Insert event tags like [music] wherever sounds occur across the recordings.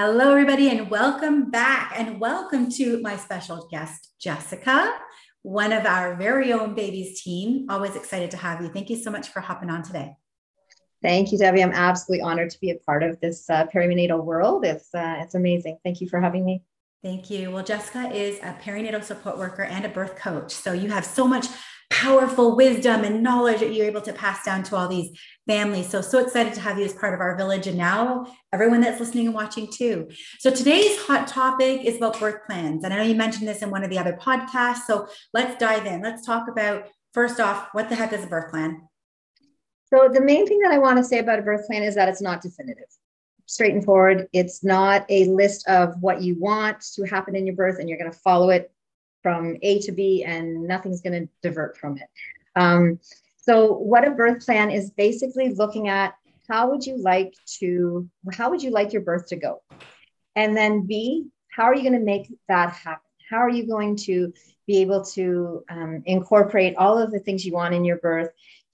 Hello, everybody, and welcome back. And welcome to my special guest, Jessica, one of our very own babies team. Always excited to have you. Thank you so much for hopping on today. Thank you, Debbie. I'm absolutely honored to be a part of this uh, perinatal world. It's uh, it's amazing. Thank you for having me. Thank you. Well, Jessica is a perinatal support worker and a birth coach. So you have so much powerful wisdom and knowledge that you're able to pass down to all these families. So, so excited to have you as part of our village and now everyone that's listening and watching too. So, today's hot topic is about birth plans. And I know you mentioned this in one of the other podcasts. So, let's dive in. Let's talk about first off, what the heck is a birth plan? So, the main thing that I want to say about a birth plan is that it's not definitive. Straight and forward, it's not a list of what you want to happen in your birth and you're going to follow it from A to B and nothing's going to divert from it. Um, so, what a birth plan is basically looking at how would you like to, how would you like your birth to go? And then B, how are you going to make that happen? How are you going to be able to um, incorporate all of the things you want in your birth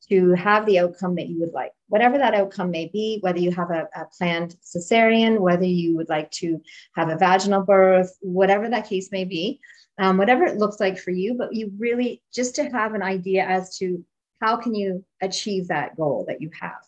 to have the outcome that you would like, whatever that outcome may be, whether you have a, a, planned cesarean, whether you would like to have a vaginal birth, whatever that case may be um, whatever it looks like for you, but you really just to have an idea as to how can you achieve that goal that you have.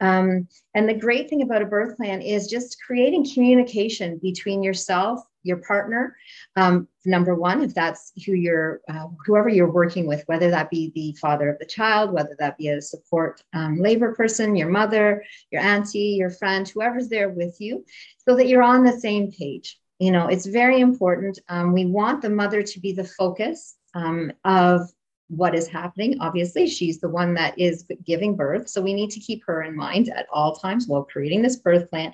Um, and the great thing about a birth plan is just creating communication between yourself, your partner. Um, number one, if that's who you're, uh, whoever you're working with, whether that be the father of the child, whether that be a support um, labor person, your mother, your auntie, your friend, whoever's there with you, so that you're on the same page you know it's very important um, we want the mother to be the focus um, of what is happening. Obviously she's the one that is giving birth so we need to keep her in mind at all times while creating this birth plan.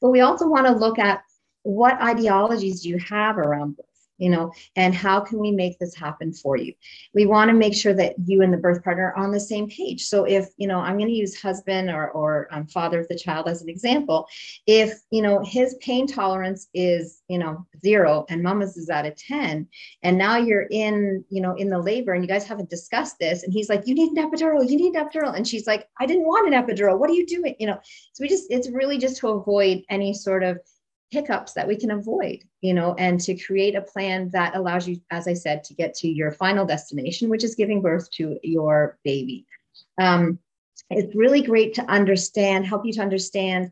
But we also want to look at what ideologies do you have around birth you know and how can we make this happen for you? We want to make sure that you and the birth partner are on the same page. So if you know i'm going to use husband or, or um, father of the child as an example. If you know his pain tolerance is you know zero and mama's is at a 10 and now you're in you know in the labor and you guys haven't discussed this and he's like you need an epidural you need an epidural and she's like i didn't want an epidural what are you doing? You know so we just it's really just to avoid any sort of hiccups that we can avoid, you know, and to create a plan that allows you, as I said, to get to your final destination, which is giving birth to your baby. Um, it's really great to understand, help you to understand,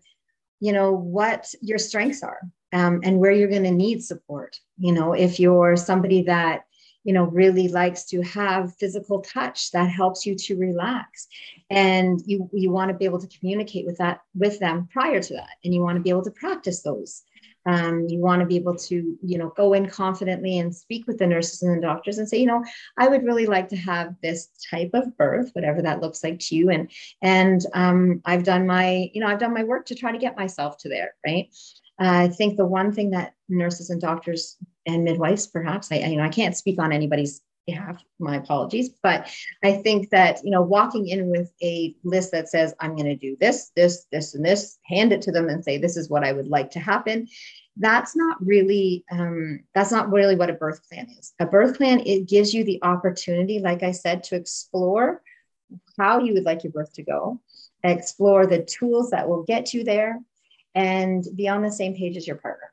you know, what your strengths are um, and where you're going to need support. You know, if you're somebody that you know really likes to have physical touch that helps you to relax. And you you want to be able to communicate with that with them prior to that and you want to be able to practice those. Um, you want to be able to you know go in confidently and speak with the nurses and the doctors and say you know i would really like to have this type of birth whatever that looks like to you. And and um, i've done my you know i've done my work to try to get myself to there right? Uh, I think the one thing that nurses and doctors and midwives, perhaps, I, you know, I can't speak on anybody's behalf. My apologies, but I think that you know, walking in with a list that says I'm going to do this, this, this, and this, hand it to them and say this is what I would like to happen. That's not really um, that's not really what a birth plan is. A birth plan it gives you the opportunity, like I said, to explore how you would like your birth to go, explore the tools that will get you there, and be on the same page as your partner.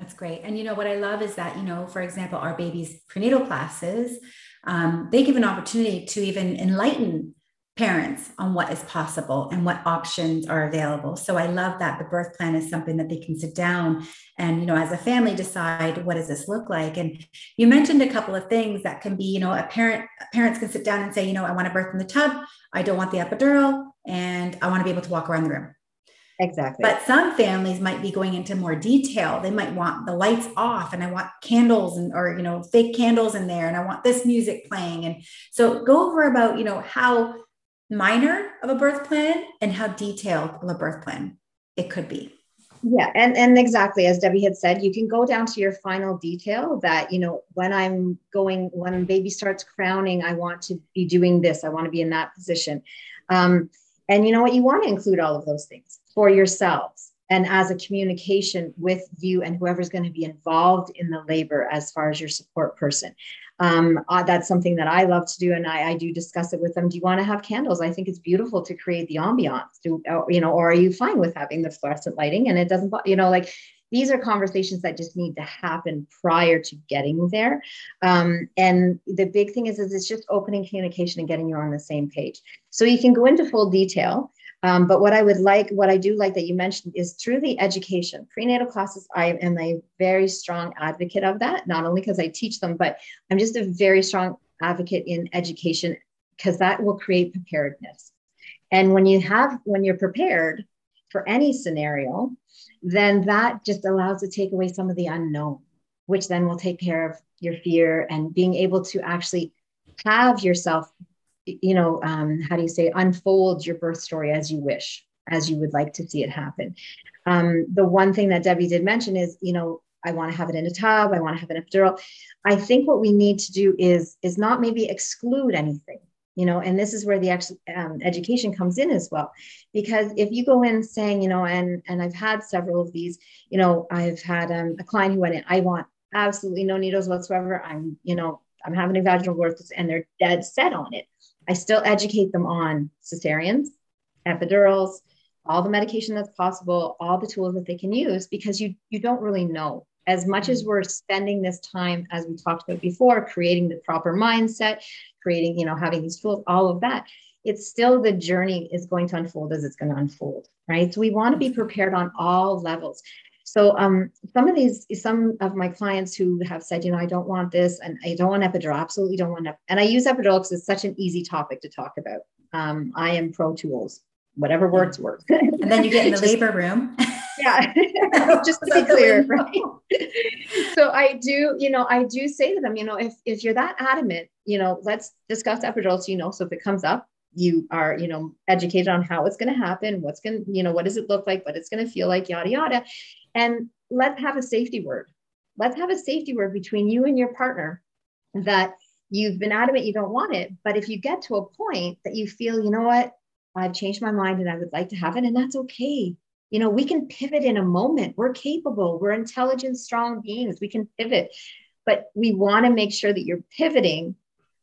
That's great. And you know what I love is that, you know, for example, our babies' prenatal classes, um, they give an opportunity to even enlighten parents on what is possible and what options are available. So I love that the birth plan is something that they can sit down and, you know, as a family decide what does this look like. And you mentioned a couple of things that can be, you know, a parent parents can sit down and say, you know, I want to birth in the tub, I don't want the epidural, and I want to be able to walk around the room. Exactly. But some families might be going into more detail. They might want the lights off and I want candles and or you know fake candles in there and I want this music playing and so go over about you know how minor of a birth plan and how detailed of a birth plan it could be. Yeah, and and exactly as Debbie had said, you can go down to your final detail that you know when I'm going when baby starts crowning, I want to be doing this. I want to be in that position. Um, and you know what? You want to include all of those things for yourselves and as a communication with you and whoever's going to be involved in the labor as far as your support person. Um, uh, that's something that I love to do, and I, I, do discuss it with them. Do you want to have candles? I think it's beautiful to create the ambiance. Do uh, you know, or are you fine with having the fluorescent lighting and it doesn't, you know, like these are conversations that just need to happen prior to getting there. Um, and the big thing is, is it's just opening communication and getting you on the same page. So you can go into full detail. Um, but what I would like, what I do like that you mentioned is through the education, prenatal classes, I am a very strong advocate of that, not only because I teach them, but I'm just a very strong advocate in education because that will create preparedness. And when you have, when you're prepared for any scenario, then that just allows to take away some of the unknown, which then will take care of your fear and being able to actually have yourself, you know, um, how do you say, unfold your birth story as you wish, as you would like to see it happen. Um, the one thing that Debbie did mention is, you know, I want to have it in a tub. I want to have an epidural. I think what we need to do is is not maybe exclude anything you know and this is where the um, education comes in as well because if you go in saying you know and and i've had several of these you know i've had um, a client who went in i want absolutely no needles whatsoever i'm you know i'm having a vaginal birth and they're dead set on it i still educate them on cesareans epidurals all the medication that's possible all the tools that they can use because you you don't really know. As much as we're spending this time as we talked about before creating the proper mindset creating you know having these tools all of that it's still the journey is going to unfold as it's going to unfold right? So we want to be prepared on all levels so um, some of these some of my clients who have said you know i don't want this and i don't want epidural absolutely don't want ep-. and i use epidural because it's such an easy topic to talk about. Um, i am pro tools whatever works works and then you get in the [laughs] labor room. [laughs] Yeah. [laughs] Just to be clear right? So i do you know i do say to them you know if if you're that adamant you know let's discuss epidurals you know. So if it comes up you are you know educated on how it's going to happen what's going to you know what does it look like what it's going to feel like yada yada and let's have a safety word. Let's have a safety word between you and your partner that you've been adamant you don't want it but if you get to a point that you feel you know what? I've changed my mind and i would like to have it and that's okay. You know, we can pivot in a moment. We're capable, we're intelligent, strong beings. We can pivot, but we want to make sure that you're pivoting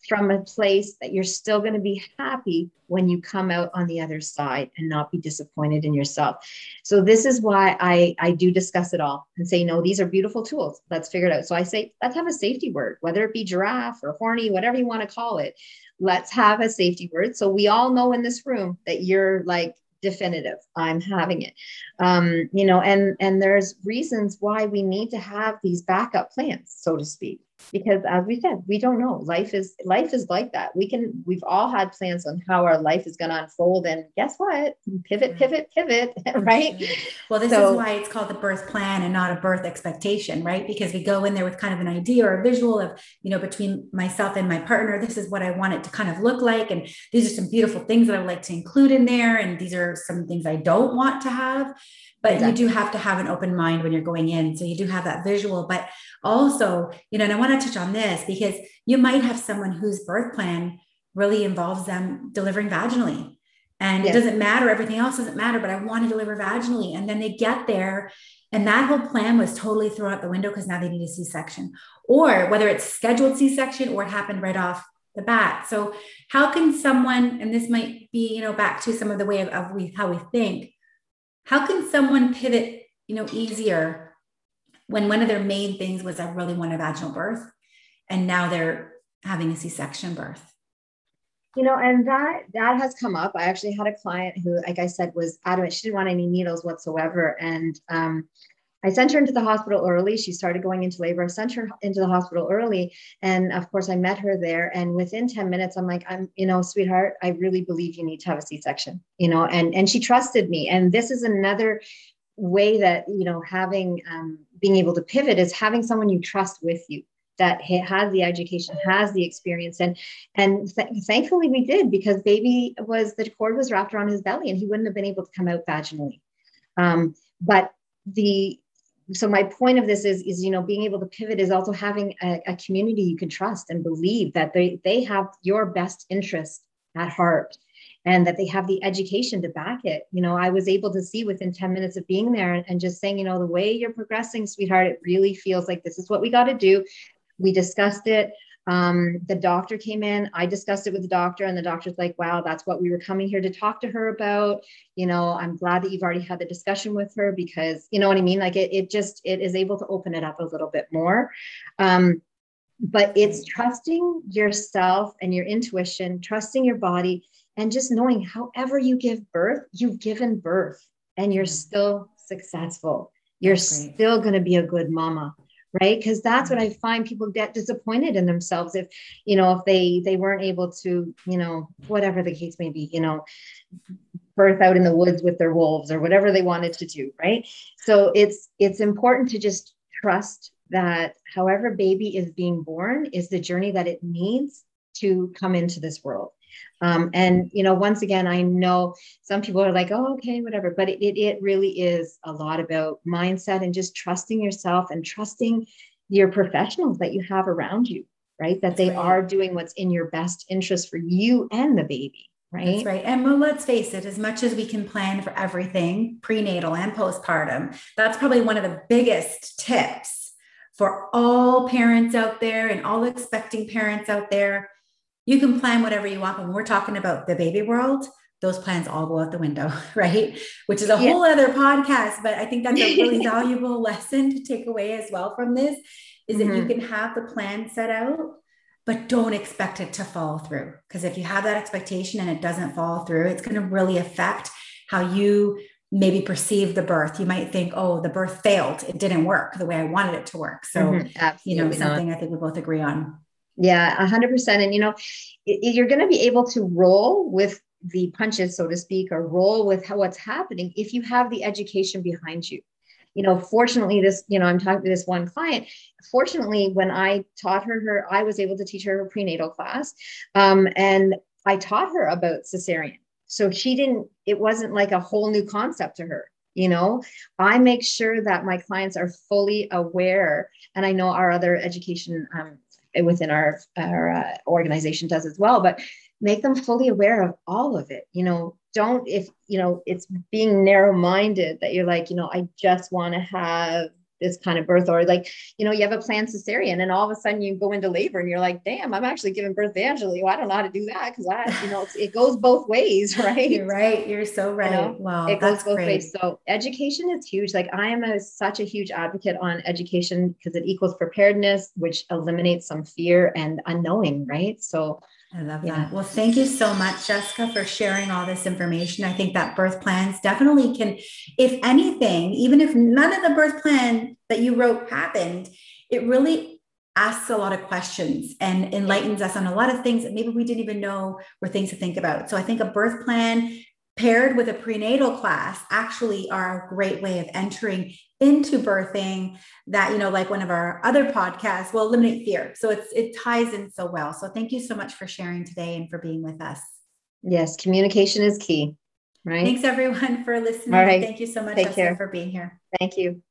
from a place that you're still going to be happy when you come out on the other side and not be disappointed in yourself. So this is why I I do discuss it all and say no these are beautiful tools. Let's figure it out. So I say let's have a safety word whether it be giraffe or horny whatever you want to call it. Let's have a safety word so we all know in this room that you're like definitive i'm having it um, you know and and there's reasons why we need to have these backup plans so to speak because as we said we don't know. Life is life is like that. We can we've all had plans on how our life is going to unfold and guess what? Pivot pivot pivot [laughs] right? Well this so, is why it's called the birth plan and not a birth expectation right? Because we go in there with kind of an idea or a visual of you know between myself and my partner this is what i want it to kind of look like and these are some beautiful things that i would like to include in there and these are some things i don't want to have but exactly. you do have to have an open mind when you're going in so you do have that visual but also you know and i want to touch on this because you might have someone whose birth plan really involves them delivering vaginally and yes. it doesn't matter everything else doesn't matter but i want to deliver vaginally and then they get there and that whole plan was totally thrown out the window because now they need a c-section or whether it's scheduled c-section or it happened right off the bat so how can someone and this might be you know back to some of the way of, of we, how we think how can someone pivot, you know, easier when one of their main things was I really want a vaginal birth and now they're having a C-section birth? You know, and that that has come up. I actually had a client who, like I said, was adamant. She didn't want any needles whatsoever. And um, I sent her into the hospital early. She started going into labor. I sent her into the hospital early. And of course, I met her there. And within 10 minutes, I'm like, I'm, you know, sweetheart, I really believe you need to have a C section, you know, and, and she trusted me. And this is another way that, you know, having, um, being able to pivot is having someone you trust with you that has the education has the experience and and th- thankfully we did because baby was the cord was wrapped around his belly and he wouldn't have been able to come out vaginally um, but the so my point of this is is you know being able to pivot is also having a, a, community you can trust and believe that they they have your best interest at heart and that they have the education to back it. You know i was able to see within 10 minutes of being there and, and just saying you know the way you're progressing sweetheart it really feels like this is what we got to do. We discussed it Um, the doctor came in. I discussed it with the doctor, and the doctor's like, "Wow, that's what we were coming here to talk to her about." You know, I'm glad that you've already had the discussion with her because you know what I mean. Like it, it just it is able to open it up a little bit more. Um, but it's trusting yourself and your intuition, trusting your body, and just knowing however you give birth, you've given birth and you're mm-hmm. still successful. You're still going to be a good mama right? Because that's what mm-hmm. i find people get disappointed in themselves if you know if they they weren't able to you know whatever the case may be you know birth out in the woods with their wolves or whatever they wanted to do right? So it's it's important to just trust that however baby is being born is the journey that it needs to come into this world um, and you know once again i know some people are like oh okay whatever but it, it, it really is a lot about mindset and just trusting yourself and trusting your professionals that you have around you right that they right. are doing what's in your best interest for you and the baby right That's right and well let's face it as much as we can plan for everything prenatal and postpartum that's probably one of the biggest tips for all parents out there and all expecting parents out there. You can plan whatever you want. But when we're talking about the baby world, those plans all go out the window, [laughs] right? Which is a whole other podcast. But I think that's a really [laughs] valuable lesson to take away as well from this is mm-hmm. that you mm-hmm. can have the plan set out, but don't expect it to fall through. Because if you have that expectation and it doesn't fall through, it's going to really affect how you maybe perceive the birth. You might think, oh, the birth failed. It didn't work the way I wanted it to work. So, mm-hmm. you know, something. I think we both agree on. Yeah, 100%. And, you know, it, you're going to be able to roll with the punches, so to speak, or roll with how, what's happening if you have the education behind you. You know, fortunately, this, you know, I'm talking to this one client. Fortunately, when I taught her, her, I was able to teach her her prenatal class. Um, and I taught her about cesarean so she didn't, it wasn't like a whole new concept to her. You know, I make sure that my clients are fully aware, and I know our other education um, within our, our uh, organization does as well, but make them fully aware of all of it. You know, don't, if, you know, it's being narrow minded that you're like, you know, I just want to have this kind of birth or like you know you have a planned cesarean and all of a sudden you go into labor and you're like damn i'm actually giving birth to Angela. Well, i don't know how to do that because i you know it goes both ways [laughs] right you're right you're so right you know? wow it goes both great. ways so education is huge like i am a, such a huge advocate on education because it equals preparedness which eliminates some fear and unknowing right so I love yeah. that. Well, thank you so much, Jessica, for sharing all this information. I think that birth plans definitely can, if anything, even if none of the birth plan that you wrote happened, it really asks a lot of questions and enlightens us on a lot of things that maybe we didn't even know were things to think about. So I think a birth plan paired with a prenatal class actually are a great way of entering into birthing that you know like one of our other podcasts will eliminate fear. So it's it ties in so well. So thank you so much for sharing today and for being with us. Yes communication is key right? Thanks everyone for listening. All right. thank you so much Take care. for being here. Thank you